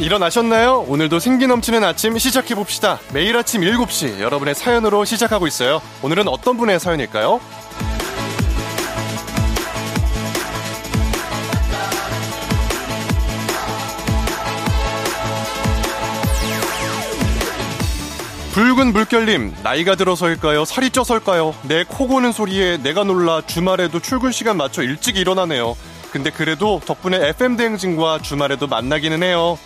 여러분 일어나셨나요? 오늘도 생기 넘치는 아침 시작해 봅시다. 매일 아침 7시 여러분의 사연으로 시작하고 있어요. 오늘은 어떤 분의 사연일까요? 붉은 물결님, 나이가 들어서일까요? 살이 쪄서일까요? 내 코 고는 소리에 내가 놀라 주말에도 출근 시간 맞춰 일찍 일어나네요. 근데 그래도 덕분에 FM 대행진과 주말에도 만나기는 해요.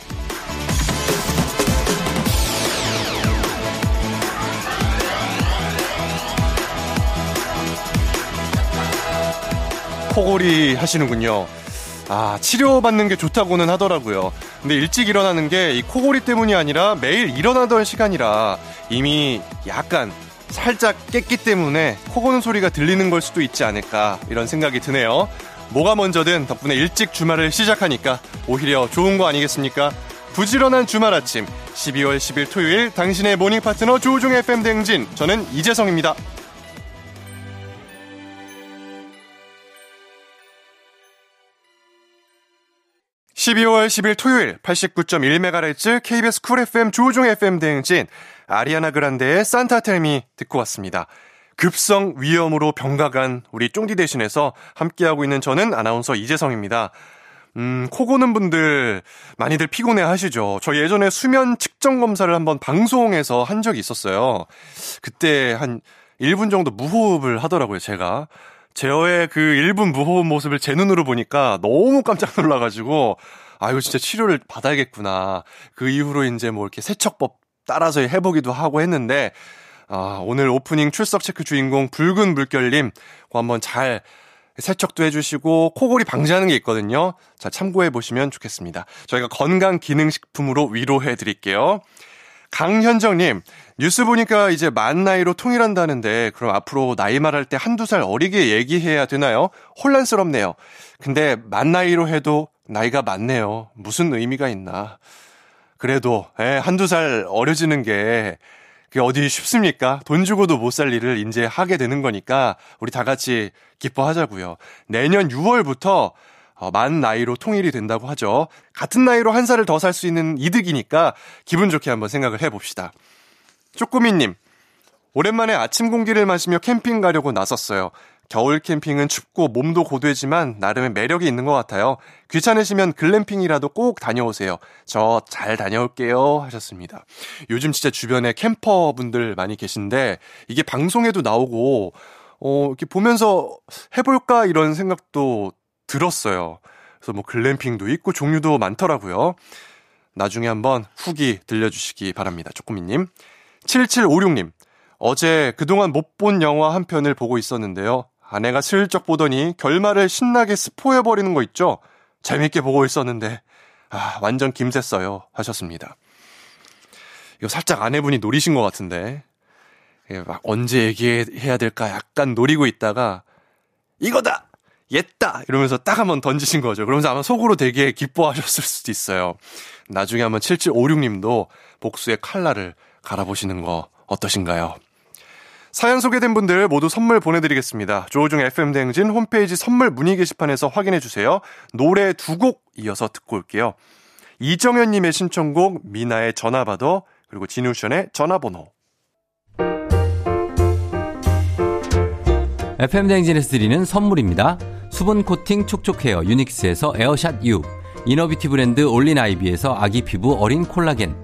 코골이 하시는군요. 아, 치료받는 게 좋다고는 하더라고요. 근데 일찍 일어나는 게 이 코골이 때문이 아니라 매일 일어나던 시간이라 이미 약간 살짝 깼기 때문에 코 고는 소리가 들리는 걸 수도 있지 않을까 이런 생각이 드네요. 뭐가 먼저든 덕분에 일찍 주말을 시작하니까 오히려 좋은 거 아니겠습니까? 부지런한 주말 아침 12월 10일 토요일 당신의 모닝 파트너 조우종 FM 대행진 저는 이재성입니다. 12월 10일 토요일 89.1MHz KBS 쿨 FM 조우종 FM 대행진 아리아나 그란데의 Santa Tell Me 듣고 왔습니다. 급성 위염으로 병가간 우리 쫑디 대신해서 함께하고 있는 저는 아나운서 이재성입니다. 음, 코 고는 분들 많이들 피곤해 하시죠. 저 예전에 수면 측정 검사를 한번 방송에서 한 적이 있었어요. 그때 한 1분 정도 무호흡을 하더라고요, 제가. 제어의 그 1분 무호흡 모습을 제 눈으로 보니까 너무 깜짝 놀라가지고, 아, 이거 진짜 치료를 받아야겠구나. 그 이후로 이제 뭐 이렇게 세척법 따라서 해보기도 하고 했는데, 아, 오늘 오프닝 출석 체크 주인공 붉은 물결님, 그 한번 잘 세척도 해주시고 코골이 방지하는 게 있거든요. 자, 참고해 보시면 좋겠습니다. 저희가 건강 기능식품으로 위로해 드릴게요. 강현정님, 뉴스 보니까 이제 만 나이로 통일한다는데, 그럼 앞으로 나이 말할 때 한두 살 어리게 얘기해야 되나요? 혼란스럽네요. 근데 만 나이로 해도 나이가 많네요. 무슨 의미가 있나. 그래도, 예, 한두 살 어려지는 게, 그게 어디 쉽습니까? 돈 주고도 못 살 일을 이제 하게 되는 거니까 우리 다 같이 기뻐하자고요. 내년 6월부터 어, 만 나이로 통일이 된다고 하죠. 같은 나이로 한 살을 더 살 수 있는 이득이니까 기분 좋게 한번 생각을 해봅시다. 쪼꼬미님, 오랜만에 아침 공기를 마시며 캠핑 가려고 나섰어요. 겨울 캠핑은 춥고 몸도 고되지만 나름의 매력이 있는 것 같아요. 귀찮으시면 글램핑이라도 꼭 다녀오세요. 저 잘 다녀올게요. 하셨습니다. 요즘 진짜 주변에 캠퍼분들 많이 계신데 이게 방송에도 나오고 어, 이렇게 보면서 해볼까 이런 생각도 들었어요. 그래서 뭐 글램핑도 있고 종류도 많더라고요. 나중에 한번 후기 들려주시기 바랍니다. 쪼꼬미님. 7756님. 어제 그동안 못 본 영화 한 편을 보고 있었는데요. 아내가 슬쩍 보더니 결말을 신나게 스포해버리는 거 있죠? 재밌게 보고 있었는데, 아, 완전 김샜어요. 하셨습니다. 이거 살짝 아내분이 노리신 것 같은데, 막 언제 얘기해야 될까 약간 노리고 있다가, 이거다! 옛다! 이러면서 딱 한번 던지신 거죠. 그러면서 아마 속으로 되게 기뻐하셨을 수도 있어요. 나중에 한번 7756님도 복수의 칼날을 갈아보시는 거 어떠신가요? 사연 소개된 분들 모두 선물 보내드리겠습니다. 조우중 FM대행진 홈페이지 선물 문의 게시판에서 확인해주세요. 노래 두 곡 이어서 듣고 올게요. 이정현님의 신청곡 미나의 전화받아 그리고 지누션의 전화번호 FM대행진에서 드리는 선물입니다. 수분 코팅 촉촉 헤어 유닉스에서 에어샷 U 이너비티 브랜드 올린 아이비에서 아기 피부 어린 콜라겐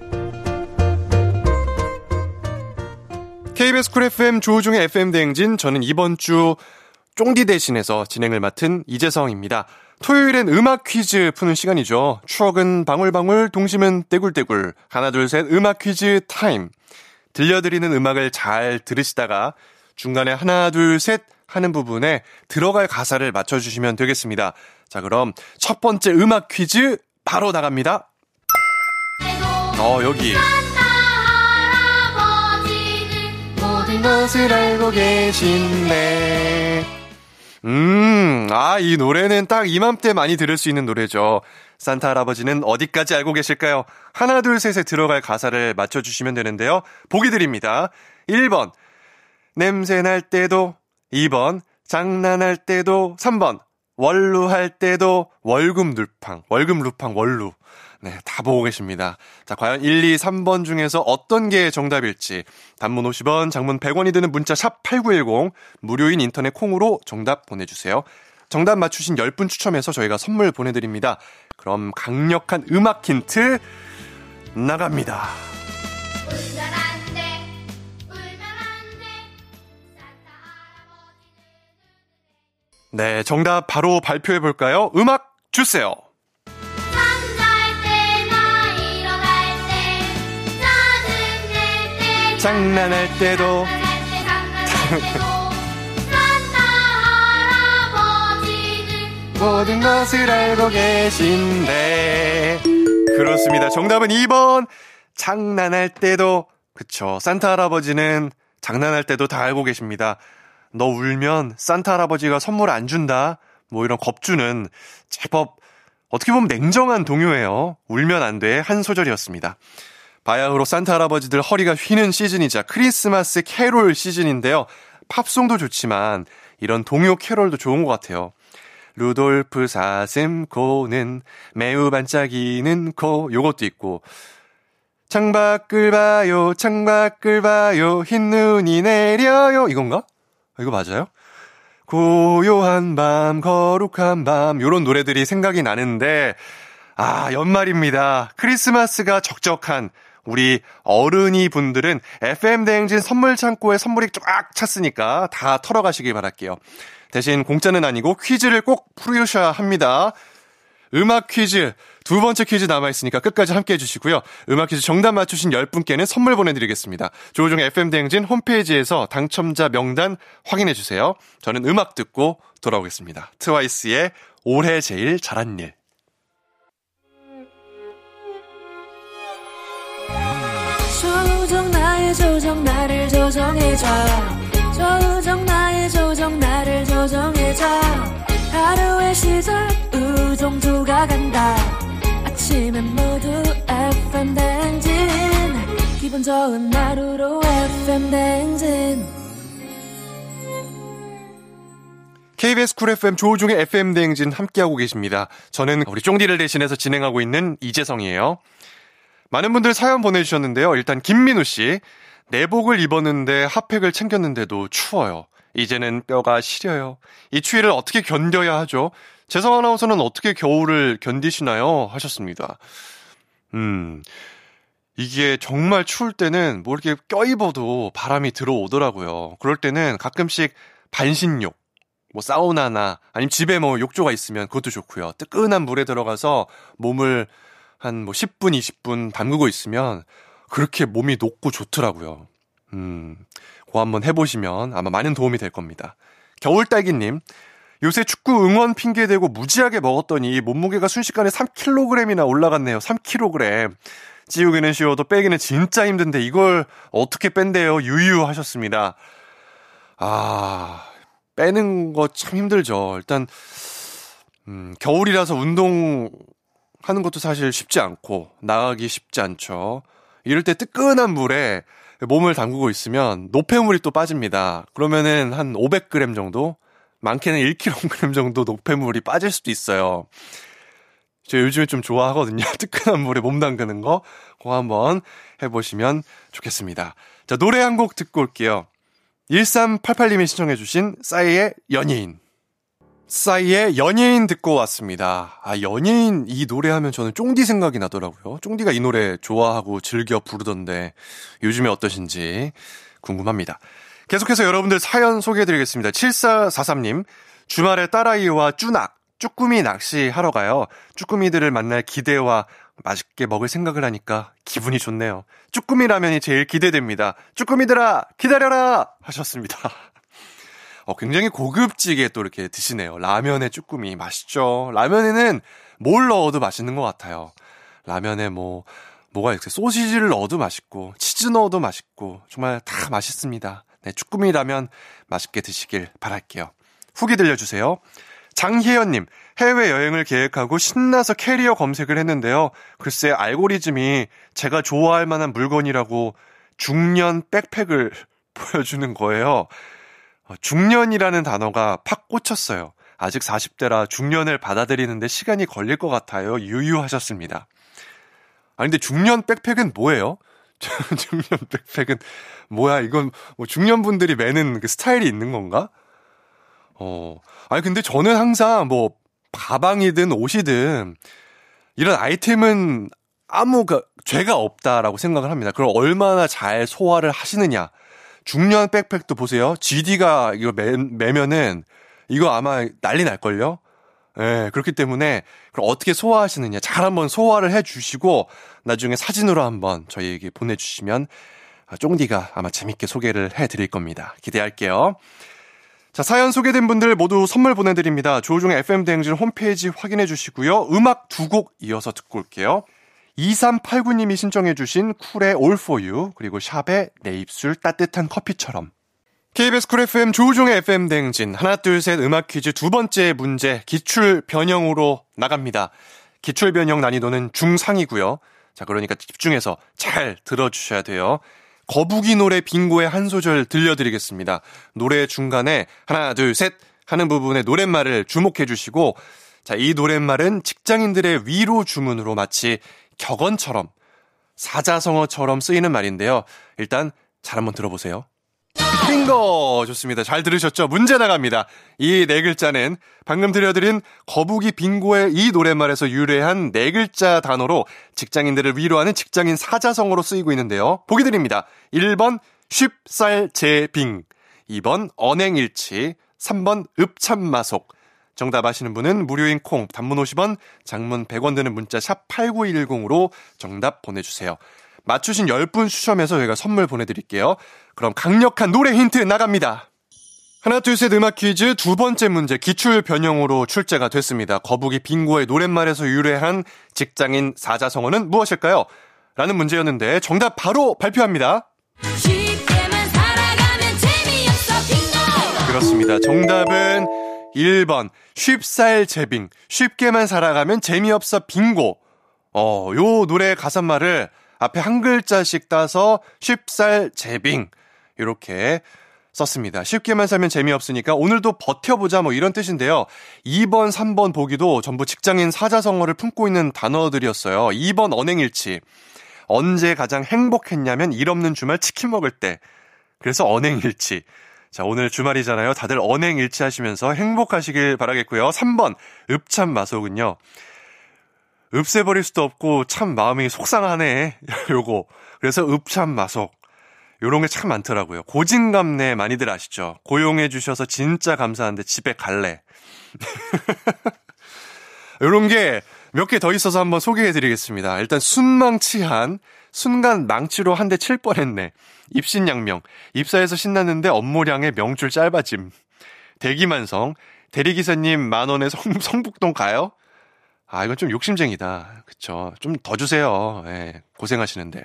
KBS 쿨 FM 조우종의 FM 대행진 저는 이번 주 쫑디 대신해서 진행을 맡은 이재성입니다. 토요일엔 음악 퀴즈 푸는 시간이죠. 추억은 방울방울, 동심은 떼굴떼굴. 하나, 둘, 셋, 음악 퀴즈 타임. 들려드리는 음악을 잘 들으시다가 중간에 하나, 둘, 셋 하는 부분에 들어갈 가사를 맞춰주시면 되겠습니다. 자, 그럼 첫 번째 음악 퀴즈 바로 나갑니다. 어, 여기. 모든 것을 알고 계신대. 음, 아, 이 노래는 딱 이맘때 많이 들을 수 있는 노래죠. 산타 할아버지는 어디까지 알고 계실까요? 하나, 둘, 셋에 들어갈 가사를 맞춰주시면 되는데요. 보기 드립니다. 1번, 냄새 날 때도, 2번, 장난할 때도, 3번, 월루 할 때도, 월급 루팡, 월급 루팡, 월루. 네, 다 보고 계십니다. 자, 과연 1, 2, 3번 중에서 어떤 게 정답일지 단문 50원, 장문 100원이 드는 문자 샵 8910 무료인 인터넷 콩으로 정답 보내 주세요. 정답 맞추신 10분 추첨해서 저희가 선물 보내 드립니다. 그럼 강력한 음악 힌트 나갑니다. 네, 정답 바로 발표해 볼까요? 음악 주세요. 장난할 때도 모든 것을 알고 계신데 그렇습니다. 정답은 2번 장난할 때도 그쵸 산타 할아버지는 장난할 때도 다 알고 계십니다. 너 울면 산타 할아버지가 선물 안 준다 뭐 이런 겁주는 제법 어떻게 보면 냉정한 동요예요. 울면 안 돼 한 소절이었습니다. 바야흐로 산타 할아버지들 허리가 휘는 시즌이자 크리스마스 캐롤 시즌인데요. 팝송도 좋지만 이런 동요 캐롤도 좋은 것 같아요. 루돌프 사슴코는 매우 반짝이는 코 요것도 있고 창밖을 봐요 창밖을 봐요 흰눈이 내려요 이건가? 이거 맞아요? 고요한 밤 거룩한 밤 요런 노래들이 생각이 나는데 아 연말입니다. 크리스마스가 적적한 우리 어른이 분들은 FM 대행진 선물 창고에 선물이 쫙 찼으니까 다 털어가시길 바랄게요. 대신 공짜는 아니고 퀴즈를 꼭 풀으셔야 합니다. 음악 퀴즈 두 번째 퀴즈 남아있으니까 끝까지 함께 해주시고요. 음악 퀴즈 정답 맞추신 10분께는 선물 보내드리겠습니다. 조우종 FM 대행진 홈페이지에서 당첨자 명단 확인해주세요. 저는 음악 듣고 돌아오겠습니다. 트와이스의 올해 제일 잘한 일. 조정 나의 조정 나를 조정해줘. 조정 나의 조정 나를 조정해줘. 하루의 시절 우정조가 간다. 아침엔 모두 FM 댕진. 기분 좋은 하루로 FM 댕진. KBS 쿨 FM 조우종의 FM 대행진 함께하고 계십니다. 저는 우리 쫑디를 대신해서 진행하고 있는 이재성이에요. 많은 분들 사연 보내주셨는데요. 일단 김민우 씨. 내복을 입었는데 핫팩을 챙겼는데도 추워요. 이제는 뼈가 시려요. 이 추위를 어떻게 견뎌야 하죠? 재성 아나운서는 어떻게 겨울을 견디시나요? 하셨습니다. 음, 이게 정말 추울 때는 뭐 이렇게 껴입어도 바람이 들어오더라고요. 그럴 때는 가끔씩 반신욕, 뭐 사우나나 아니면 집에 뭐 욕조가 있으면 그것도 좋고요. 뜨끈한 물에 들어가서 몸을 한 뭐 10분, 20분 담그고 있으면 그렇게 몸이 녹고 좋더라고요. 음, 그거 한번 해보시면 아마 많은 도움이 될 겁니다. 겨울딸기님, 요새 축구 응원 핑계 대고 무지하게 먹었더니 몸무게가 순식간에 3kg이나 올라갔네요. 3kg. 찌우기는 쉬워도 빼기는 진짜 힘든데 이걸 어떻게 뺀대요? 유유하셨습니다. 아, 빼는 거 참 힘들죠. 일단, 음, 겨울이라서 운동 하는 것도 사실 쉽지 않고, 나가기 쉽지 않죠. 이럴 때 뜨끈한 물에 몸을 담그고 있으면 노폐물이 또 빠집니다. 그러면은 한 500g 정도? 많게는 1kg 정도 노폐물이 빠질 수도 있어요. 저 요즘에 좀 좋아하거든요. 뜨끈한 물에 몸 담그는 거. 그거 한번 해보시면 좋겠습니다. 자, 노래 한 곡 듣고 올게요. 1388님이 신청해주신 싸이의 연예인. 싸이의 연예인 듣고 왔습니다. 아, 연예인 이 노래 하면 저는 쫑디 생각이 나더라고요. 쫑디가 이 노래 좋아하고 즐겨 부르던데 요즘에 어떠신지 궁금합니다. 계속해서 여러분들 사연 소개해 드리겠습니다. 7443님, 주말에 딸아이와 쭈낙, 쭈꾸미 낚시하러 가요. 쭈꾸미들을 만날 기대와 맛있게 먹을 생각을 하니까 기분이 좋네요. 쭈꾸미 라면이 제일 기대됩니다. 쭈꾸미들아, 기다려라! 하셨습니다. 어, 굉장히 고급지게 또 이렇게 드시네요. 라면에 쭈꾸미. 맛있죠. 라면에는 뭘 넣어도 맛있는 것 같아요. 라면에 뭐, 뭐가 이렇게 소시지를 넣어도 맛있고, 치즈 넣어도 맛있고, 정말 다 맛있습니다. 네, 쭈꾸미 라면 맛있게 드시길 바랄게요. 후기 들려주세요. 장희연님, 해외여행을 계획하고 신나서 캐리어 검색을 했는데요. 글쎄, 알고리즘이 제가 좋아할 만한 물건이라고 중년 백팩을 보여주는 거예요. 어, 중년이라는 단어가 팍 꽂혔어요. 아직 40대라 중년을 받아들이는데 시간이 걸릴 것 같아요. 유유하셨습니다. 아니, 근데 중년 백팩은 뭐예요? 중년 백팩은 뭐야? 이건 뭐 중년 분들이 매는 그 스타일이 있는 건가? 어. 아니, 근데 저는 항상 뭐 가방이든 옷이든 이런 아이템은 아무 그 죄가 없다라고 생각을 합니다. 그럼 얼마나 잘 소화를 하시느냐. 중년 백팩도 보세요. GD가 이거 매, 매면은 이거 아마 난리 날걸요? 예, 네, 그렇기 때문에 그럼 어떻게 소화하시느냐 잘 한번 소화를 해 주시고 나중에 사진으로 한번 저희에게 보내 주시면 쫑디가 아마 재밌게 소개를 해 드릴 겁니다. 기대할게요. 자, 사연 소개된 분들 모두 선물 보내 드립니다. 조우종의 FM대행진 홈페이지 확인해 주시고요. 음악 두 곡 이어서 듣고 올게요. 2389님이 신청해주신 쿨의 You, 그리고 샵의 내 입술 따뜻한 커피처럼. KBS 쿨 FM 조우종의 FM 대행진 하나 둘 셋 음악 퀴즈 두 번째 문제 기출 변형으로 나갑니다. 기출 변형 난이도는 중상이고요. 자 그러니까 집중해서 잘 들어주셔야 돼요. 거북이 노래 빙고의 한 소절 들려드리겠습니다. 노래 중간에 하나 둘 셋 하는 부분에 노랫말을 주목해 주시고 자 이 노랫말은 직장인들의 위로 주문으로 마치 격언처럼 사자성어처럼 쓰이는 말인데요. 일단 잘 한번 들어보세요. 빙고! 좋습니다. 잘 들으셨죠? 문제 나갑니다. 이 네 글자는 방금 들려드린 거북이 빙고의 이 노랫말에서 유래한 네 글자 단어로 직장인들을 위로하는 직장인 사자성어로 쓰이고 있는데요. 보기 드립니다. 1번 쉽쌀 제빙, 2번 언행일치, 3번 읍참마속, 정답 아시는 분은 무료인 콩, 단문 50원, 장문 100원 드는 문자 샵 8910으로 정답 보내주세요. 맞추신 10분 추첨해서 저희가 선물 보내드릴게요. 그럼 강력한 노래 힌트 나갑니다. 하나, 둘, 셋 음악 퀴즈 두 번째 문제 기출 변형으로 출제가 됐습니다. 거북이 빙고의 노랫말에서 유래한 직장인 사자성어는 무엇일까요? 라는 문제였는데 정답 바로 발표합니다. 그렇습니다. 정답은 1번 쉽살 제빙 쉽게만 살아가면 재미없어 빙고 어, 요 노래 가사말을 앞에 한 글자씩 따서 쉽살 제빙 이렇게 썼습니다. 쉽게만 살면 재미없으니까 오늘도 버텨보자 뭐 이런 뜻인데요. 2번, 3번 보기도 전부 직장인 사자성어를 품고 있는 단어들이었어요. 2번 언행일치. 언제 가장 행복했냐면 일 없는 주말 치킨 먹을 때. 그래서 언행일치. 자, 오늘 주말이잖아요. 다들 언행 일치 하시면서 행복하시길 바라겠고요. 3번, 읍참 마속은요. 읍세버릴 수도 없고 참 마음이 속상하네. 요거. 그래서 읍참 마속. 요런 게 참 많더라고요. 고진감래 많이들 아시죠? 고용해 주셔서 진짜 감사한데 집에 갈래. 요런 게 몇 개 더 있어서 한번 소개해 드리겠습니다. 일단 순망치한, 순간 망치로 한 대 칠 뻔했네. 입신양명, 입사해서 신났는데 업무량의 명줄 짧아짐. 대기만성, 대리기사님 만원에 성, 성북동 가요? 아, 이건 좀 욕심쟁이다. 그쵸. 좀 더 주세요. 예, 고생하시는데.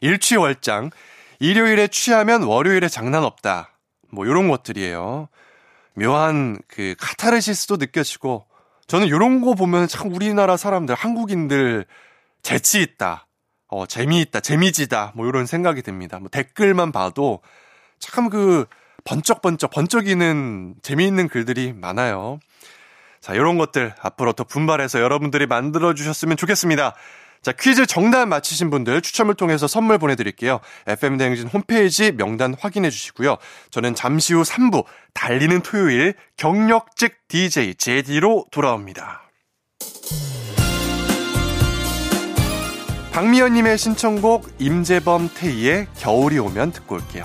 일취월장, 일요일에 취하면 월요일에 장난 없다. 뭐, 요런 것들이에요. 묘한 그 카타르시스도 느껴지고, 저는 요런 거 보면 참 우리나라 사람들, 한국인들 재치 있다. 어, 재미있다, 재미지다. 뭐 요런 생각이 듭니다. 뭐 댓글만 봐도 참 그 번쩍번쩍 번쩍이는 재미있는 글들이 많아요. 자, 요런 것들 앞으로 더 분발해서 여러분들이 만들어 주셨으면 좋겠습니다. 자, 퀴즈 정답 맞히신 분들 추첨을 통해서 선물 보내드릴게요. FM대행진 홈페이지 명단 확인해 주시고요. 저는 잠시 후 3부, 달리는 토요일 경력직 DJ 제디로 돌아옵니다. 박미연님의 신청곡 임재범 태희의 겨울이 오면 듣고 올게요.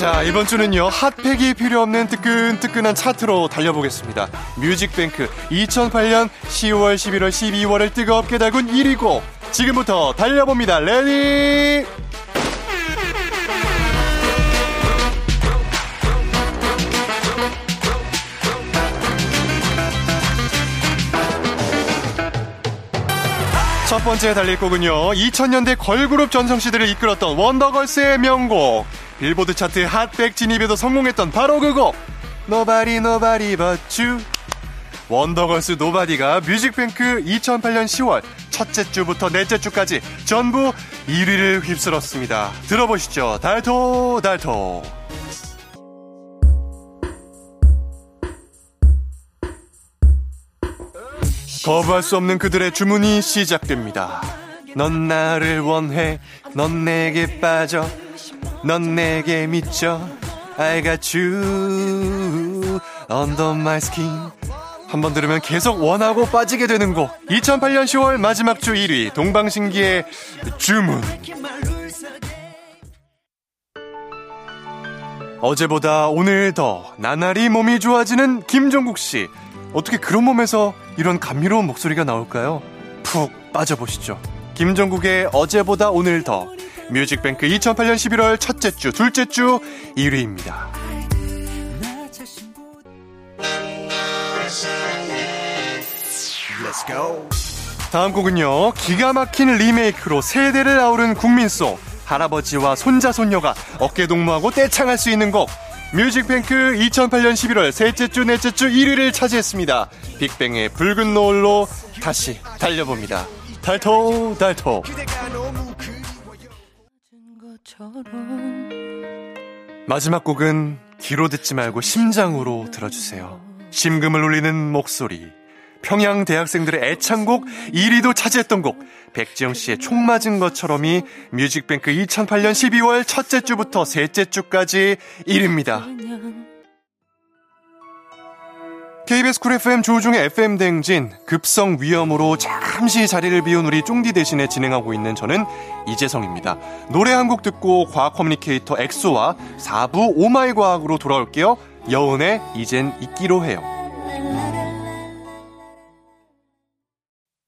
자, 이번 주는요, 핫팩이 필요 없는 뜨끈뜨끈한 차트로 달려보겠습니다. 뮤직뱅크 2008년 10월, 11월, 12월을 뜨겁게 달군 1위곡, 지금부터 달려봅니다. Ready! 첫 번째 달릴 곡은요, 2000년대 걸그룹 전성시대를 이끌었던 원더걸스의 명곡. 빌보드 차트 핫백 진입에도 성공했던 바로 그곡 Nobody Nobody But You 원더걸스 Nobody가 뮤직뱅크 2008년 10월 첫째 주부터 넷째 주까지 전부 1위를 휩쓸었습니다. 들어보시죠. 달토 달토 거부할 수 없는 그들의 주문이 시작됩니다. 넌 나를 원해, 넌 내게 빠져, 넌 내게 미쳐 I got you under my skin. 한번 들으면 계속 원하고 빠지게 되는 곡. 2008년 10월 마지막 주 1위 동방신기의 주문. 어제보다 오늘 더 나날이 몸이 좋아지는 김종국 씨. 어떻게 그런 몸에서 이런 감미로운 목소리가 나올까요? 푹 빠져보시죠. 김종국의 어제보다 오늘 더 뮤직뱅크 2008년 11월 첫째 주, 둘째 주 1위입니다. 다음 곡은요, 기가 막힌 리메이크로 세대를 아우른 국민송, 할아버지와 손자, 손녀가 어깨 동무하고 떼창할 수 있는 곡, 뮤직뱅크 2008년 11월 셋째 주, 넷째 주 1위를 차지했습니다. 빅뱅의 붉은 노을로 다시 달려봅니다. 달토, 달토. 마지막 곡은 귀로 듣지 말고 심장으로 들어주세요. 심금을 울리는 목소리. 평양 대학생들의 애창곡 1위도 차지했던 곡 백지영 씨의 총 맞은 것처럼이 뮤직뱅크 2008년 12월 첫째 주부터 셋째 주까지 1위입니다. KBS 쿨 FM 조우종의 FM 대행진 급성 위염으로 잠시 자리를 비운 우리 쫑디 대신에 진행하고 있는 저는 이재성입니다. 노래 한 곡 듣고 과학 커뮤니케이터 엑소와 4부 오마이 과학으로 돌아올게요. 여은의 이젠 잊기로 해요.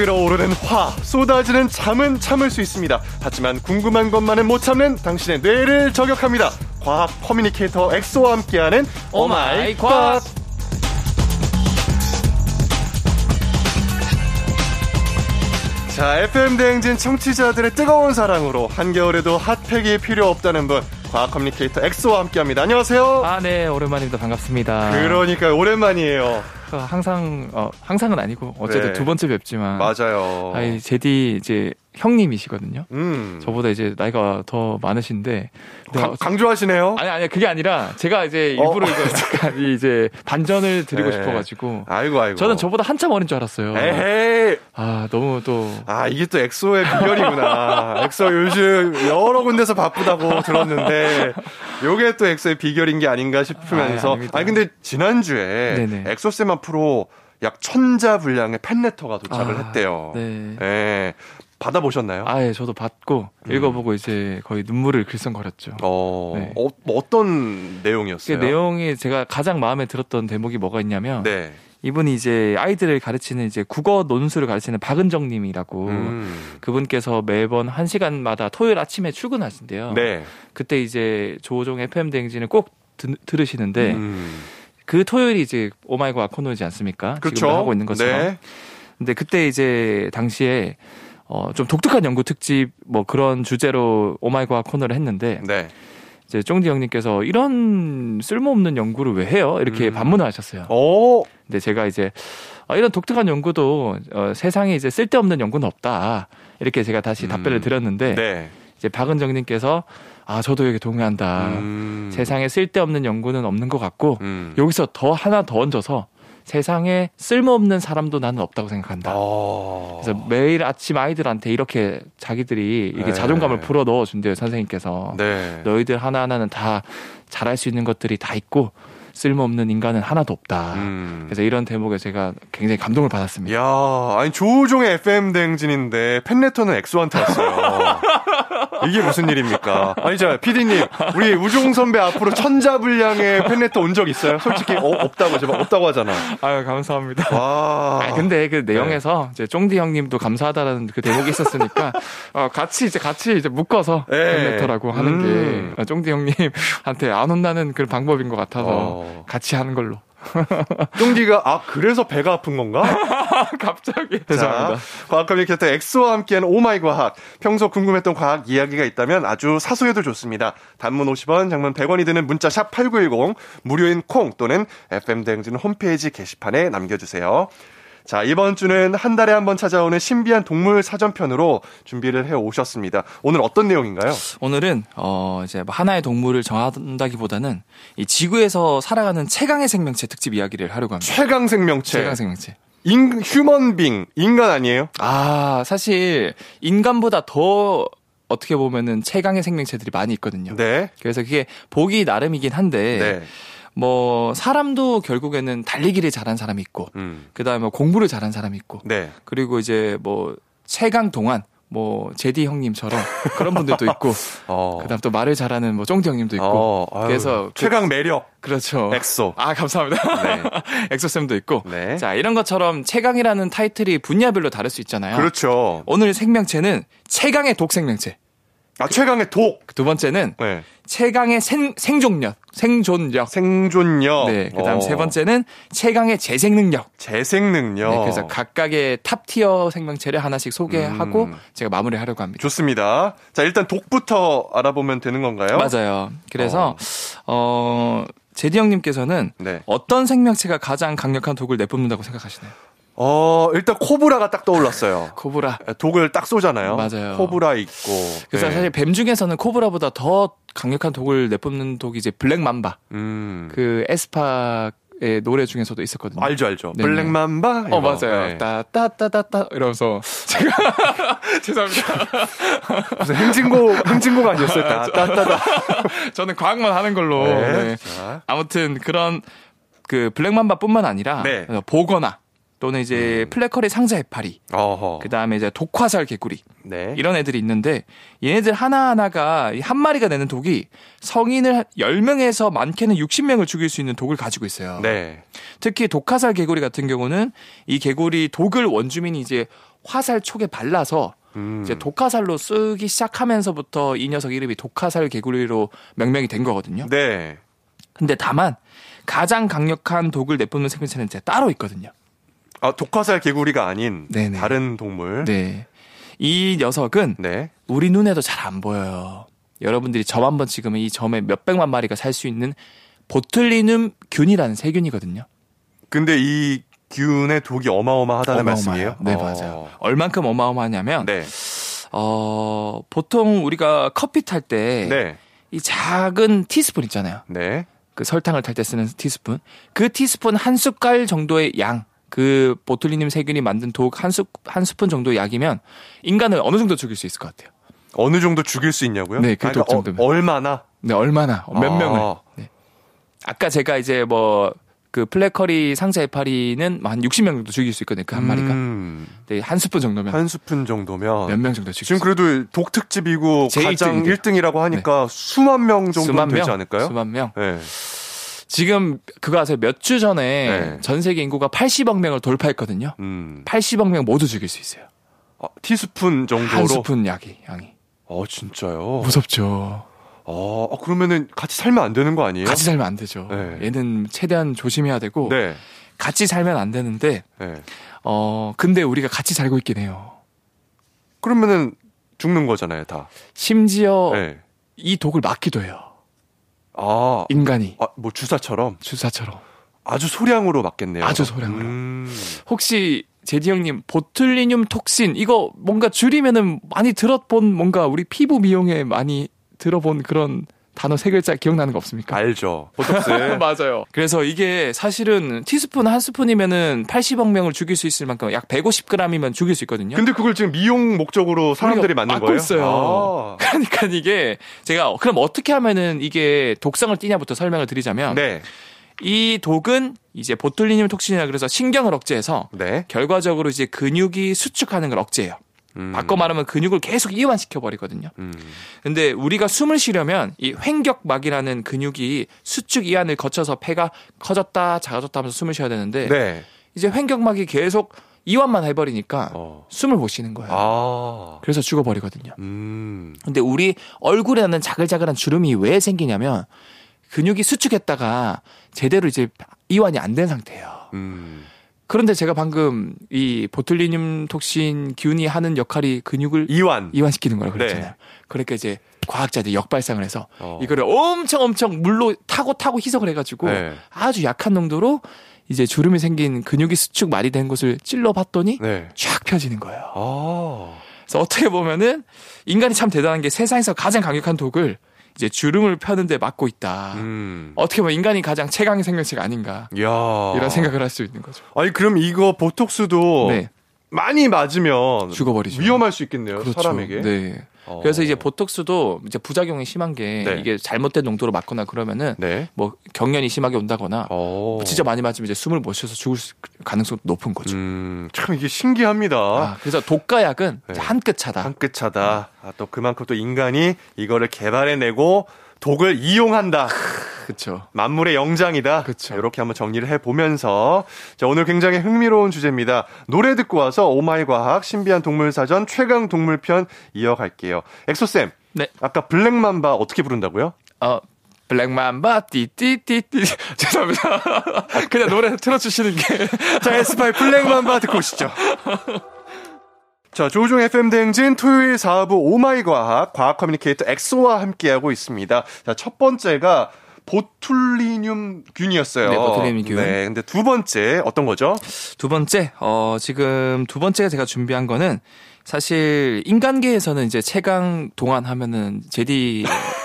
끓어오르는 화, 쏟아지는 잠은 참을 수 있습니다. 하지만 궁금한 것만은 못 참는 당신의 뇌를 저격합니다. 과학 커뮤니케이터 엑소와 함께하는 오마이 과학. 자, FM 대행진 청취자들의 뜨거운 사랑으로 한겨울에도 핫팩이 필요 없다는 분, 과학 커뮤니케이터 엑소와 함께합니다. 안녕하세요. 아, 네, 오랜만입니다. 반갑습니다. 그러니까 오랜만이에요. 어, 항상, 어, 항상은 아니고, 어쨌든 네. 두 번째 뵙지만. 맞아요. 아이, 제디 이제 형님이시거든요. 음. 저보다 이제 나이가 더 많으신데. 강, 강조하시네요. 아니, 아니, 그게 아니라, 제가 이제 일부러 어. 이거 잠깐 이 이제 반전을 드리고 네. 싶어가지고. 아이고, 아이고. 저는 저보다 한참 어린 줄 알았어요. 에헤이. 아, 너무 또. 아, 이게 또 엑소의 비결이구나. 엑소 요즘 여러 군데서 바쁘다고 들었는데, 요게 또 엑소의 비결인 게 아닌가 싶으면서. 아. 아니, 근데 지난주에 네네. 엑소쌤 앞으로 약 천자 분량의 팬레터가 도착을 아, 했대요. 네. 예. 받아보셨나요? 아, 예, 저도 받고, 음. 읽어보고 이제 거의 눈물을 글썽거렸죠. 어, 네. 어, 뭐 어떤 그 내용이었어요? 내용이 제가 가장 마음에 들었던 대목이 뭐가 있냐면, 네. 이분이 이제 아이들을 가르치는 이제 국어 논술을 가르치는 박은정 님이라고 음. 그분께서 매번 한 시간마다 토요일 아침에 출근하신대요. 네. 그때 이제 조종 FM 대행진을 꼭 드, 들으시는데 음. 그 토요일이 이제 오마이과 코너이지 않습니까? 그렇죠. 지금 하고 있는 것처럼. 네. 근데 그때 이제 당시에 어, 좀 독특한 연구 특집 뭐 그런 주제로 오마이과 코너를 했는데 네. 이제 쫑디 형님께서 이런 쓸모없는 연구를 왜 해요? 이렇게 음. 반문을 하셨어요. 오, 근데 제가 이제 어, 이런 독특한 연구도 어, 세상에 이제 쓸데없는 연구는 없다. 이렇게 제가 다시 음. 답변을 드렸는데 네. 이제 박은정님께서 아 저도 여기 동의한다. 음. 세상에 쓸데없는 연구는 없는 것 같고 음. 여기서 더 하나 더 얹어서 세상에 쓸모없는 사람도 나는 없다고 생각한다. 어. 그래서 매일 아침 아이들한테 이렇게 자기들이 이게 네. 자존감을 불어 넣어 준대요 선생님께서. 네. 너희들 하나 하나는 다 잘할 수 있는 것들이 다 있고 쓸모없는 인간은 하나도 없다. 음. 그래서 이런 대목에 제가 굉장히 감동을 받았습니다. 야, 아니 조종의 FM 대행진인데 팬레터는 엑소한테 왔어요. 이게 무슨 일입니까? 아니 자, PD님, 우리 우종 선배 앞으로 천자 분량의 팬레터 온 적 있어요? 솔직히 어, 없다고 제발 없다고 하잖아. 아유 감사합니다. 와. 아 근데 그 내용에서 이제 쫑디 형님도 감사하다라는 그 대목이 있었으니까 어, 같이 이제 같이 이제 묶어서 네. 팬레터라고 하는 음. 게 어, 쫑디 형님한테 안 혼나는 그런 방법인 것 같아서 어. 같이 하는 걸로. 쫑디가 아 그래서 배가 아픈 건가? 갑자기 자, 죄송합니다. 과학 커뮤니케이터 엑소와 함께하는 오마이 과학. 평소 궁금했던 과학 이야기가 있다면 아주 사소해도 좋습니다. 단문 50원, 장문 100원이 드는 문자 샵 8910, 무료인 콩 또는 FM 대행진 홈페이지 게시판에 남겨주세요. 자, 이번 주는 한 달에 한 번 찾아오는 신비한 동물 사전편으로 준비를 해 오셨습니다. 오늘 어떤 내용인가요? 오늘은 어 이제 뭐 하나의 동물을 정한다기보다는 이 지구에서 살아가는 최강의 생명체 특집 이야기를 하려고 합니다. 최강 생명체. 최강 생명체. 인, human being. 인간 아니에요? 아 사실 인간보다 더 어떻게 보면은 최강의 생명체들이 많이 있거든요. 네. 그래서 그게 보기 나름이긴 한데 네. 뭐 사람도 결국에는 달리기를 잘한 사람이 있고 음. 그다음에 뭐 공부를 잘한 사람이 있고 네. 그리고 이제 뭐 최강 동안 뭐 제디 형님처럼 그런 분들도 있고 어. 그다음 또 말을 잘하는 뭐 쫑디 형님도 있고 어, 그래서 그- 최강 매력. 그렇죠. 엑소. 아 감사합니다. 네. 엑소 쌤도 있고 네. 자 이런 것처럼 최강이라는 타이틀이 분야별로 다를 수 있잖아요. 그렇죠. 오늘 생명체는 최강의 독 생명체. 아, 최강의 독. 두 번째는 네. 최강의 생, 생존력, 생존력. 생존력. 네, 그 다음 어. 세 번째는 최강의 재생 능력. 재생 능력. 네, 그래서 각각의 top tier 생명체를 하나씩 소개하고 음. 제가 마무리하려고 합니다. 좋습니다. 자, 일단 독부터 알아보면 되는 건가요? 맞아요. 그래서 어, 제디 형님께서는 네. 어떤 생명체가 가장 강력한 독을 내뿜는다고 생각하시나요? 어, 일단 코브라가 딱 떠올랐어요. 코브라. 독을 딱 쏘잖아요. 맞아요. 코브라 있고. 그래서 네. 사실 뱀 중에서는 코브라보다 더 강력한 독을 내뿜는 독이 이제 블랙 맘바. 음. 그 에스파 의 노래 중에서도 있었거든요. 알죠, 알죠. 네네. 블랙맘바. 어. 맞아요. 네. 따따따따따 이러면서 제가 죄송합니다. 무슨 행진곡, 행진곡 아니었어요? 따따따다. 저는 과학만 하는 걸로. 네. 네. 자. 아무튼 그런 그 블랙맘바뿐만 아니라 네. 보거나 또는 이제 플래커리 상자 해파리, 어허. 그 다음에 이제 독화살 개구리 네. 이런 애들이 있는데 얘네들 하나 하나가 이한 마리가 내는 독이 성인을 10명에서 많게는 60명을 죽일 수 있는 독을 가지고 있어요. 네. 특히 독화살 개구리 같은 경우는 이 개구리 독을 원주민이 이제 화살 촉에 발라서 음. 이제 독화살로 쓰기 시작하면서부터 이 녀석 이름이 독화살 개구리로 명명이 된 거거든요. 네. 근데 다만 가장 강력한 독을 내뿜는 생명체는 이제 따로 있거든요. 아, 독화살 개구리가 아닌 네네. 다른 동물. 네. 이 녀석은 네. 우리 눈에도 잘 안 보여요. 여러분들이 점 한 번 찍으면 이 점에 몇백만 마리가 살 수 있는 보툴리눔 균이라는 세균이거든요. 근데 이 균의 독이 어마어마하다는 어마어마해요. 말씀이에요? 네, 어. 맞아요. 얼만큼 어마어마하냐면 네. 어, 보통 우리가 커피 탈 때이 네. 작은 티스푼 있잖아요. 네. 그 설탕을 탈 때 쓰는 티스푼. 그 티스푼 한 숟갈 정도의 양. 그 보툴리눔 세균이 만든 독 한 스, 한 스푼 정도의 양이면 인간을 어느 정도 죽일 수 있을 것 같아요. 어느 정도 죽일 수 있냐고요? 네, 그 아, 독 정도면. 어, 얼마나? 네, 얼마나, 몇 아. 명을. 네. 아까 제가 이제 뭐, 그 플래커리 상자 해파리는 한 60명 정도 죽일 수 있거든요. 그 한 마리가. 음, 네, 한 스푼 정도면 한 스푼 정도면. 몇 명 정도 죽일 지금 수 그래도 독 특집이고 제일 가장 일등이죠. 1등이라고 하니까 수만 명 정도 수만 되지 명? 않을까요? 수만 명. 네. 지금 그거 아세요? 몇 주 전에 네. 전 세계 인구가 80억 명을 돌파했거든요. 음. 80억 명 모두 죽일 수 있어요. 아, 티스푼 정도로. 한 스푼 약이, 양이. 어, 진짜요? 무섭죠. 어, 아, 그러면은 같이 살면 안 되는 거 아니에요? 같이 살면 안 되죠. 네. 얘는 최대한 조심해야 되고 네. 같이 살면 안 되는데 네. 어 근데 우리가 같이 살고 있긴 해요. 그러면은 죽는 거잖아요, 다. 심지어 네. 이 독을 막기도 해요. 아, 인간이 아, 뭐 주사처럼 주사처럼. 아주 소량으로 맞겠네요. 아주 소량으로. 음. 혹시 제디 형님 보툴리늄 톡신 이거 뭔가 줄이면은 많이 들어본 뭔가 우리 피부 미용에 많이 들어본 그런 단어 세 글자 기억나는 거 없습니까? 알죠. 보톡스. 맞아요. 그래서 이게 사실은 티스푼 한 스푼이면은 80억 명을 죽일 수 있을 만큼 약 150g이면 죽일 수 있거든요. 근데 그걸 지금 미용 목적으로 사람들이 맞는 막고 거예요? 있어요. 아. 그러니까 이게 제가 그럼 어떻게 하면은 이게 독성을 띠냐부터 설명을 드리자면 네. 이 독은 이제 보툴리늄 톡신이라 그래서 신경을 억제해서 네. 결과적으로 이제 근육이 수축하는 걸 억제해요. 음. 바꿔 말하면 근육을 계속 이완시켜 버리거든요. 음. 근데 우리가 숨을 쉬려면 이 횡격막이라는 근육이 수축 이완을 거쳐서 폐가 커졌다 작아졌다 하면서 숨을 쉬어야 되는데 네. 이제 횡격막이 계속 이완만 해버리니까 어. 숨을 못 쉬는 거예요. 아. 그래서 죽어버리거든요. 음. 근데 우리 얼굴에 나는 자글자글한 주름이 왜 생기냐면 근육이 수축했다가 제대로 이제 이완이 안 된 상태예요. 음. 그런데 제가 방금 이 보툴리늄 톡신 균이 하는 역할이 근육을 이완. 이완시키는 거라고 네. 그랬잖아요. 그러니까 이제 과학자들이 역발상을 해서 어. 이거를 엄청 엄청 물로 타고 타고 희석을 해가지고 네. 아주 약한 농도로 이제 주름이 생긴 근육이 수축 많이 된 곳을 찔러봤더니 네. 쫙 펴지는 거예요. 아. 그래서 어떻게 보면은 인간이 참 대단한 게 세상에서 가장 강력한 독을 이제 주름을 펴는데 맡고 있다. 음. 어떻게 보면 인간이 가장 최강의 생명체가 아닌가 야. 이런 생각을 할 수 있는 거죠. 아니 그럼 이거 보톡스도 네, 많이 맞으면 죽어버리죠. 위험할 수 있겠네요. 그렇죠. 사람에게. 네. 어. 그래서 이제 보톡스도 이제 부작용이 심한 게 네. 이게 잘못된 농도로 맞거나 그러면은 네. 뭐 경련이 심하게 온다거나 어. 진짜 많이 맞으면 이제 숨을 못 쉬어서 죽을 수- 가능성도 높은 거죠. 음, 참 이게 신기합니다. 아, 그래서 독가약은 네. 한끗 차다. 한끗 차다. 아, 또 그만큼 또 인간이 이거를 개발해내고 독을 이용한다. 그렇죠. 만물의 영장이다. 그쵸. 이렇게 한번 정리를 해보면서 자 오늘 굉장히 흥미로운 주제입니다. 노래 듣고 와서 오마이 과학 신비한 동물 사전 최강 동물편 이어갈게요. 엑소쌤. 네. 아까 블랙맘바 어떻게 부른다고요? 어, 블랙맘바 띠띠띠띠 죄송합니다. 그냥 노래 틀어주시는 게 자 에스파의 블랙맘바 듣고 오시죠. 자, 조우종 FM 대행진 토요일 4부 오마이 과학, 과학 커뮤니케이터 엑소와 함께하고 있습니다. 자, 첫 번째가 보툴리늄 균이었어요. 네, 보툴리늄 균. 네, 근데 두 번째 어떤 거죠? 두 번째, 어, 지금 두 번째 제가 준비한 거는 사실 인간계에서는 이제 최강 동안 하면은 제디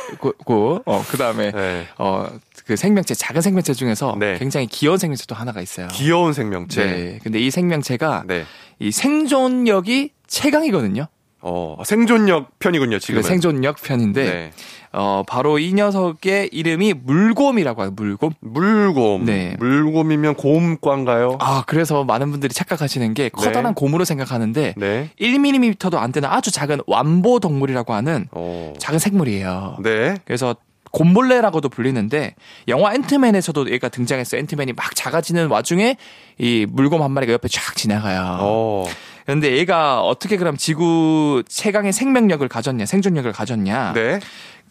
고, 어, 그 다음에, 네. 어, 그 생명체, 작은 생명체 중에서 네. 굉장히 귀여운 생명체도 하나가 있어요. 귀여운 생명체. 네. 근데 이 생명체가 네. 이 생존력이 최강이거든요. 어, 생존력 편이군요, 지금. 그 생존력 편인데, 네. 어, 바로 이 녀석의 이름이 물곰이라고 해요, 물곰. 물곰. 네. 물곰이면 곰과인가요? 아, 그래서 많은 분들이 착각하시는 게 커다란 곰으로 생각하는데, 네. 1mm도 안 되는 아주 작은 완보 동물이라고 하는 어. 작은 생물이에요. 네. 그래서 곰벌레라고도 불리는데 영화 앤트맨에서도 얘가 등장했어요. 앤트맨이 막 작아지는 와중에 이 물곰 한 마리가 옆에 쫙 지나가요. 어. 그런데 얘가 어떻게 그럼 지구 최강의 생명력을 가졌냐, 생존력을 가졌냐? 네.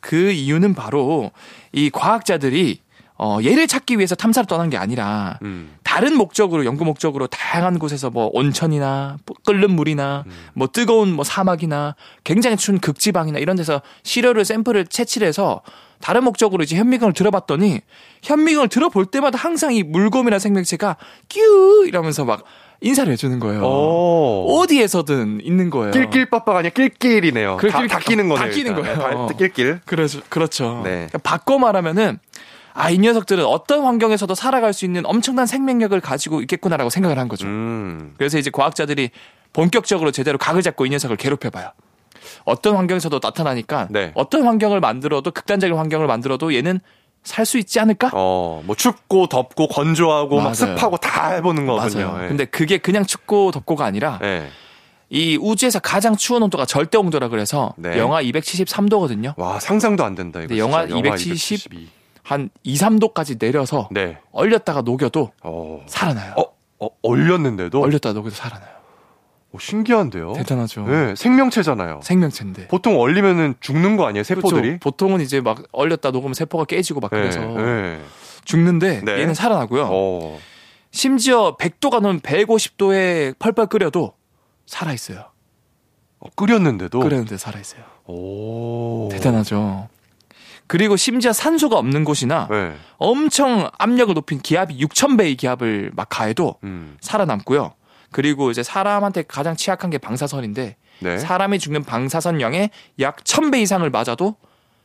그 이유는 바로 이 과학자들이 어, 얘를 찾기 위해서 탐사를 떠난 게 아니라 음. 다른 목적으로 연구 목적으로 다양한 곳에서 뭐 온천이나 뭐 끓는 물이나 뭐 뜨거운 뭐 사막이나 굉장히 추운 극지방이나 이런 데서 시료를 샘플을 채취를 해서 다른 목적으로 이제 현미경을 들어봤더니 현미경을 들어볼 때마다 항상 이 물곰이라는 생명체가 끼우 이러면서 막 인사를 해주는 거예요. 어. 어디에서든 있는 거예요. 낄낄빠빠가 아니라 낄낄이네요. 그래, 다, 낄- 다 끼는 거네요. 다 끼는. 거예요. 다 낄낄. 그렇죠. 그렇죠. 네. 바꿔 말하면은 아, 이 녀석들은 어떤 환경에서도 살아갈 수 있는 엄청난 생명력을 가지고 있겠구나라고 생각을 한 거죠. 음. 그래서 이제 과학자들이 본격적으로 제대로 각을 잡고 이 녀석을 괴롭혀봐요. 어떤 환경에서도 나타나니까 네. 어떤 환경을 만들어도 극단적인 환경을 만들어도 얘는 살 수 있지 않을까? 어, 뭐 춥고 덥고 건조하고 막 맞아요. 습하고 다 해보는 거거든요. 맞아요. 예. 근데 그게 그냥 춥고 덥고가 아니라 네. 이 우주에서 가장 추운 온도가 절대 온도라 그래서 네. 영하 273도거든요. 와, 상상도 안 된다, 이거. 영하 진짜. 270? 272. 한 2, 3도까지 내려서 네. 얼렸다가 녹여도 어. 살아나요. 어, 어, 얼렸는데도? 얼렸다가 녹여도 살아나요. 어, 신기한데요? 대단하죠. 네, 생명체잖아요. 생명체인데. 보통 얼리면은 죽는 거 아니에요, 세포들이? 그렇죠. 보통은 이제 막 얼렸다 녹으면 세포가 깨지고 막 네, 그래서 네. 죽는데 네. 얘는 살아나고요. 어. 심지어 100도가 넘는 150도에 펄펄 끓여도 살아 있어요. 어, 끓였는데도? 끓였는데 살아 있어요. 오. 대단하죠. 그리고 심지어 산소가 없는 곳이나 네. 엄청 압력을 높인 기압이 6000배의 기압을 막 가해도 음. 살아남고요. 그리고 이제 사람한테 가장 취약한 게 방사선인데 네. 사람이 죽는 방사선량의 약 1000배 이상을 맞아도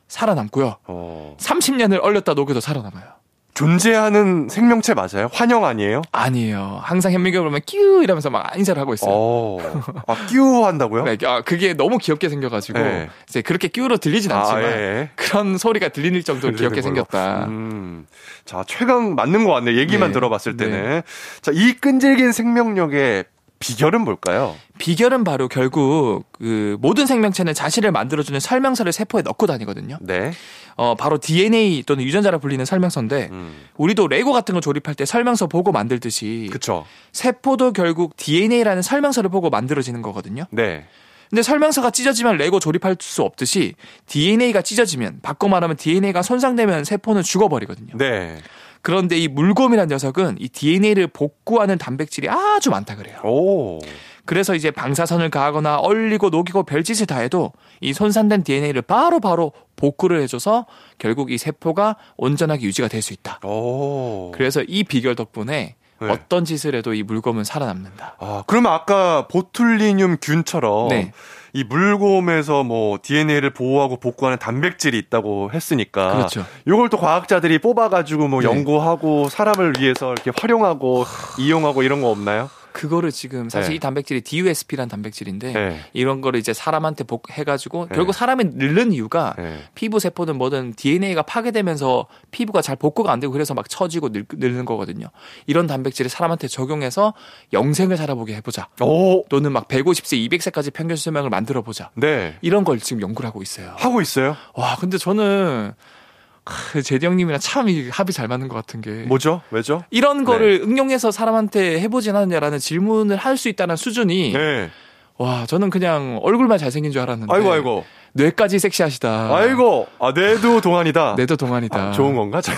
살아남고요. 어. 30년을 얼렸다 녹여도 살아남아요. 존재하는 생명체 맞아요? 환영 아니에요? 아니에요. 항상 현미경 보면 끼우 이러면서 막 인사를 하고 있어요. 어. 아, 끼우 한다고요? 네, 아, 그게 너무 귀엽게 생겨가지고 네. 이제 그렇게 끼우로 들리진 않지만 아, 예. 그런 소리가 들리는 정도로 귀엽게 걸로. 생겼다. 음. 자, 최강 맞는 것 같네. 얘기만 네. 들어봤을 때는. 자, 이 끈질긴 생명력의 비결은 뭘까요? 비결은 바로 결국 그 모든 생명체는 자신을 만들어주는 설명서를 세포에 넣고 다니거든요. 네. 어 바로 DNA 또는 유전자라 불리는 설명서인데 음. 우리도 레고 같은 거 조립할 때 설명서 보고 만들듯이 그쵸. 세포도 결국 DNA라는 설명서를 보고 만들어지는 거거든요. 네. 근데 설명서가 찢어지면 레고 조립할 수 없듯이 DNA가 찢어지면 바꿔 말하면 DNA가 손상되면 세포는 죽어버리거든요. 네. 그런데 이 물곰이라는 녀석은 이 DNA를 복구하는 단백질이 아주 많다 그래요. 오. 그래서 이제 방사선을 가하거나 얼리고 녹이고 별짓을 다 해도 이 손상된 DNA를 바로바로 복구를 해줘서 결국 이 세포가 온전하게 유지가 될 수 있다. 오. 그래서 이 비결 덕분에 네. 어떤 짓을 해도 이 물곰은 살아남는다. 아, 그러면 아까 보툴리늄 균처럼 네. 이 물곰에서 뭐 DNA를 보호하고 복구하는 단백질이 있다고 했으니까 그렇죠. 요걸 또 과학자들이 뽑아가지고 뭐 네. 연구하고 사람을 위해서 이렇게 활용하고 이용하고 이런 거 없나요? 그거를 지금 사실 네. 이 단백질이 DUSP라는 단백질인데 네. 이런 거를 이제 사람한테 복해가지고 네. 결국 사람이 늙는 이유가 네. 피부 세포든 뭐든 DNA가 파괴되면서 피부가 잘 복구가 안 되고 그래서 막 처지고 늙, 는 거거든요. 이런 단백질을 사람한테 적용해서 영생을 살아보게 해보자. 오. 또는 막 150세, 200세까지 평균 수명을 만들어 보자. 네. 이런 걸 지금 연구를 하고 있어요. 하고 있어요? 와, 근데 저는 크, 제디 형님이랑 참이 합이 잘 맞는 것 같은 게 뭐죠? 왜죠? 이런 거를 응용해서 사람한테 해보진 않느냐라는 질문을 할 수 있다는 수준이 네. 와 저는 그냥 얼굴만 잘생긴 줄 알았는데 아이고 아이고. 뇌까지 섹시하시다. 아이고. 아, 뇌도 동안이다. 뇌도 동안이다. 아, 좋은 건가?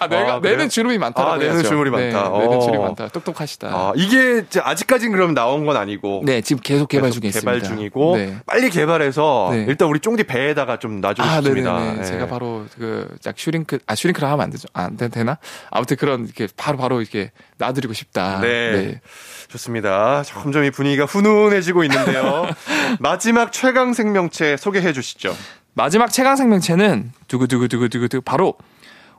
아, 뇌가, 아? 뇌는 주름이 많다고 아, 뇌는 주름이 많다. 네, 뇌는 어. 주름이 많다. 똑똑하시다. 아, 이게 아직까지는 그럼 나온 건 아니고. 네, 지금 계속 개발 중에 개발 있습니다. 중이고 네. 빨리 개발해서 네. 일단 우리 쫑디 배에다가 좀 놔주고 아, 싶습니다. 네. 제가 바로 그짝 슈링크 아 슈링크를 하면 안 되죠. 안 되- 되나? 아무튼 그런 이렇게 바로 바로 이렇게 놔드리고 싶다. 네. 좋습니다. 점점 이 분위기가 훈훈해지고 있는데요. 마지막 최강 생명체 소개해 주시죠. 마지막 최강 생명체는 두구두구두구두구 바로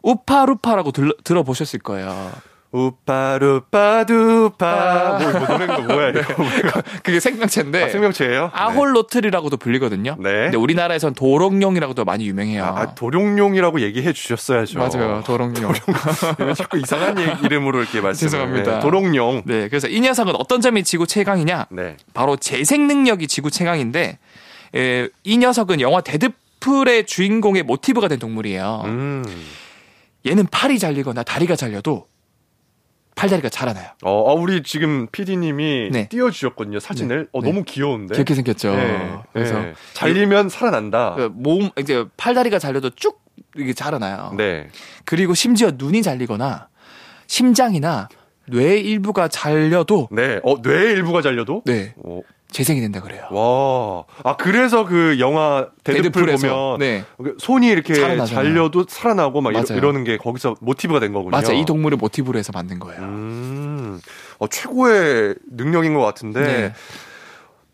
우파루파라고 들, 들어보셨을 거예요. 우파루파두파 뭐, 뭐 노래가 뭐야 이거 그게 생명체인데 아, 생명체예요? 아홀로틀이라고도 불리거든요. 네. 근데 우리나라에선 도롱뇽이라고도 많이 유명해요. 아, 도룡룡이라고 얘기해 주셨어야죠. 맞아요. 도롱뇽. 왜 자꾸 이상한 이름으로 이렇게 말씀 죄송합니다. 네, 도롱뇽. 네, 그래서 이 녀석은 어떤 점이 지구 최강이냐? 네. 바로 재생 능력이 지구 최강인데 에, 이 녀석은 영화 데드풀의 주인공의 모티브가 된 동물이에요. 음. 얘는 팔이 잘리거나 다리가 잘려도 팔다리가 자라나요. 어, 어, 우리 지금 PD님이 네. 띄워주셨거든요, 사진을. 어, 네. 너무 귀여운데. 귀엽게 생겼죠. 네, 그래서 네. 잘리면 살아난다. 그몸 이제 팔다리가 잘려도 쭉 이게 자라나요. 네. 그리고 심지어 눈이 잘리거나 심장이나 뇌 일부가 잘려도 네. 어, 뇌의 일부가 잘려도? 네 어, 재생이 된다 그래요. 와. 아, 그래서 그 영화 데드풀 데드풀에서. 보면 네. 그 손이 이렇게 살아나잖아요. 잘려도 살아나고 막 이러, 맞아요. 이러는 게 거기서 모티브가 된 거군요. 맞아, 이 동물을 모티브로 해서 만든 거예요. 음. 어, 최고의 능력인 것 같은데 네.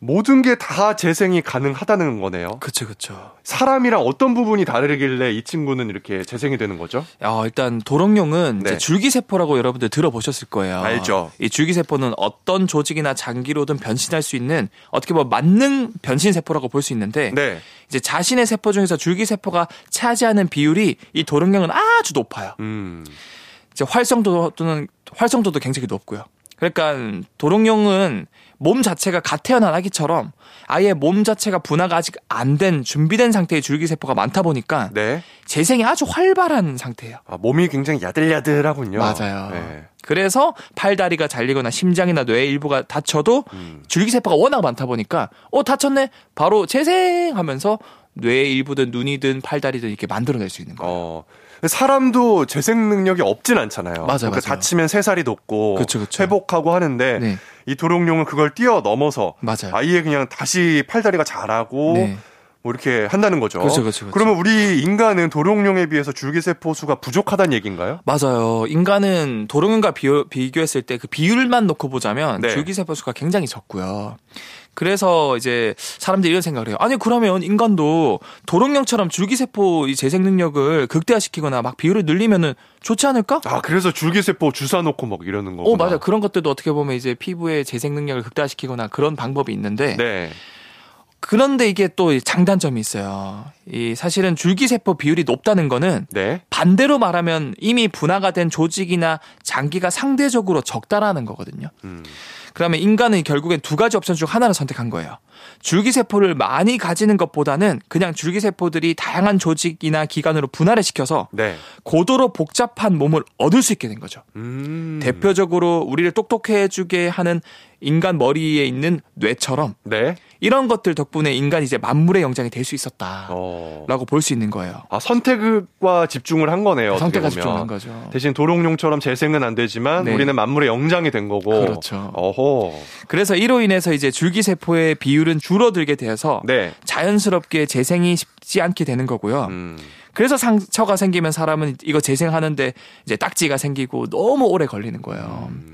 모든 게 다 재생이 가능하다는 거네요. 그쵸, 그쵸. 사람이랑 어떤 부분이 다르길래 이 친구는 이렇게 재생이 되는 거죠? 어, 일단 도롱뇽은 네. 줄기세포라고 여러분들 들어보셨을 거예요. 알죠. 이 줄기세포는 어떤 조직이나 장기로든 변신할 수 있는 어떻게 보면 만능 변신세포라고 볼 수 있는데 네. 이제 자신의 세포 중에서 줄기세포가 차지하는 비율이 이 도롱뇽은 아주 높아요. 음. 이제 활성도는 활성도도 굉장히 높고요. 그러니까 도롱뇽은 몸 자체가 갓 태어난 아기처럼 아예 몸 자체가 분화가 아직 안 된 준비된 상태의 줄기세포가 많다 보니까 네. 재생이 아주 활발한 상태예요. 아, 몸이 굉장히 야들야들하군요. 맞아요. 네. 그래서 팔다리가 잘리거나 심장이나 뇌 일부가 다쳐도 음. 줄기세포가 워낙 많다 보니까 어 다쳤네 바로 재생하면서 뇌 일부든 눈이든 팔다리든 이렇게 만들어낼 수 있는 거예요. 어. 사람도 재생 능력이 없진 않잖아요. 맞아요, 그러니까 맞아요. 다치면 세 살이 돋고 그쵸, 그쵸. 회복하고 하는데 네. 이 도롱뇽은 그걸 뛰어넘어서 맞아요. 아예 그냥 다시 팔다리가 자라고 네. 뭐 이렇게 한다는 거죠. 그렇죠, 그렇죠. 그러면 우리 인간은 도롱뇽에 비해서 줄기세포 수가 부족하다는 얘기인가요? 맞아요. 인간은 도롱뇽과 비교, 비교했을 때 그 비율만 놓고 보자면 네. 줄기세포 수가 굉장히 적고요. 그래서 이제 사람들이 이런 생각을 해요. 아니 그러면 인간도 도롱뇽처럼 줄기세포 이 재생 능력을 극대화시키거나 막 비율을 늘리면은 좋지 않을까? 아, 그래서 줄기세포 주사 놓고 막 이러는 거구나. 어 맞아 그런 것들도 어떻게 보면 이제 피부의 재생 능력을 극대화시키거나 그런 방법이 있는데 네. 그런데 이게 또 장단점이 있어요. 이 사실은 줄기세포 비율이 높다는 거는 네. 반대로 말하면 이미 분화가 된 조직이나 장기가 상대적으로 적다라는 거거든요. 음. 그러면 인간은 결국엔 두 가지 옵션 중 하나를 선택한 거예요. 줄기세포를 많이 가지는 것보다는 그냥 줄기세포들이 다양한 조직이나 기관으로 분할을 시켜서 네. 고도로 복잡한 몸을 얻을 수 있게 된 거죠. 음. 대표적으로 우리를 똑똑해지게 하는 인간 머리에 있는 뇌처럼 네. 이런 것들 덕분에 인간이 이제 만물의 영장이 될 수 있었다라고 어. 볼수 있는 거예요. 아, 선택과 집중을 한 거네요. 성태가 보면. 집중한 거죠. 대신 도롱뇽처럼 재생은 안 되지만 네. 우리는 만물의 영장이 된 거고. 그렇죠. 어허. 그래서 이로 인해서 이제 줄기 세포의 비율은 줄어들게 되어서 네. 자연스럽게 재생이 쉽지 않게 되는 거고요. 음. 그래서 상처가 생기면 사람은 이거 재생하는데 이제 딱지가 생기고 너무 오래 걸리는 거예요. 음.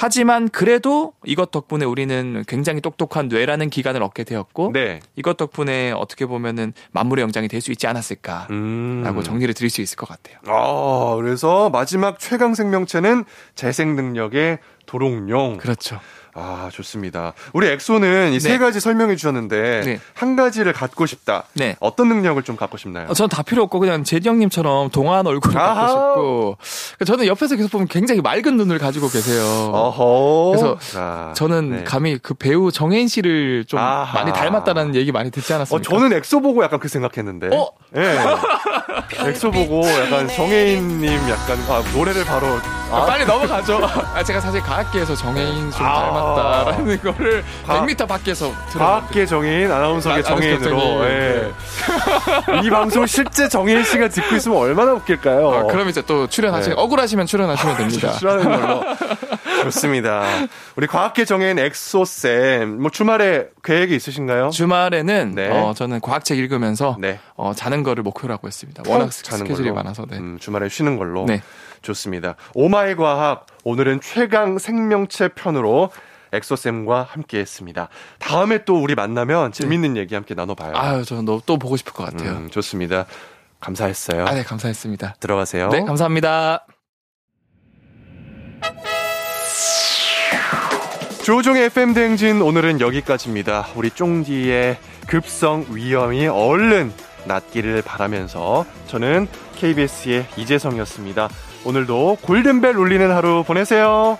하지만 그래도 이것 덕분에 우리는 굉장히 똑똑한 뇌라는 기관을 얻게 되었고 네. 이것 덕분에 어떻게 보면은 만물의 영장이 될 수 있지 않았을까라고 음. 정리를 드릴 수 있을 것 같아요. 아, 그래서 마지막 최강 생명체는 재생 능력의 도롱뇽. 그렇죠. 아, 좋습니다. 우리 엑소는 이세 네. 가지 설명해 주셨는데 네. 한 가지를 갖고 싶다. 네. 어떤 능력을 좀 갖고 싶나요? 어, 전 다 필요 없고 그냥 제디 형님처럼 동안 얼굴을 아하. 갖고 싶고 그러니까 저는 옆에서 계속 보면 굉장히 맑은 눈을 가지고 계세요. 어허. 그래서 자, 저는 네. 감히 그 배우 정해인 씨를 좀 아하. 많이 닮았다는 얘기 많이 듣지 어, 않았습니까? 저는 엑소 보고 약간 그 생각했는데. 어? 예. 엑소 보고 약간 정해인 님 약간 아, 노래를 바로 아, 빨리 넘어가죠. 아, 제가 사실 과학계에서 정해인 좀 아. 닮았다라는 거를 과학- 100m 밖에서 들었는데 과학계 정해인, 아나운서계 아, 정해인으로. 아나운서 예. 이 방송 실제 정해인 씨가 듣고 있으면 얼마나 웃길까요? 아, 그럼 이제 또 출연하시면 네. 억울하시면 출연하시면 됩니다. 출연하는 걸로. 좋습니다. 우리 과학계 정해인 엑소 쌤, 뭐 주말에 계획이 있으신가요? 주말에는 네. 어, 저는 과학책 읽으면서 네. 어, 자는 거를 목표로 하고 있습니다. 워낙 푹 자는 스케줄이 걸로. 많아서 네. 음, 주말에 쉬는 걸로. 네. 좋습니다. 오마이 과학 오늘은 최강 생명체 편으로 엑소쌤과 함께 했습니다. 다음에 또 우리 만나면 재밌는 얘기 함께 나눠봐요. 아유, 저너또 보고 싶을 것 같아요. 음, 좋습니다. 감사했어요. 아, 네, 감사했습니다. 들어가세요. 네, 감사합니다. 조종의 FM 대행진 오늘은 여기까지입니다. 우리 쫑디의 급성 위험이 얼른 낫기를 바라면서 저는 KBS의 이재성이었습니다. 오늘도 골든벨 울리는 하루 보내세요.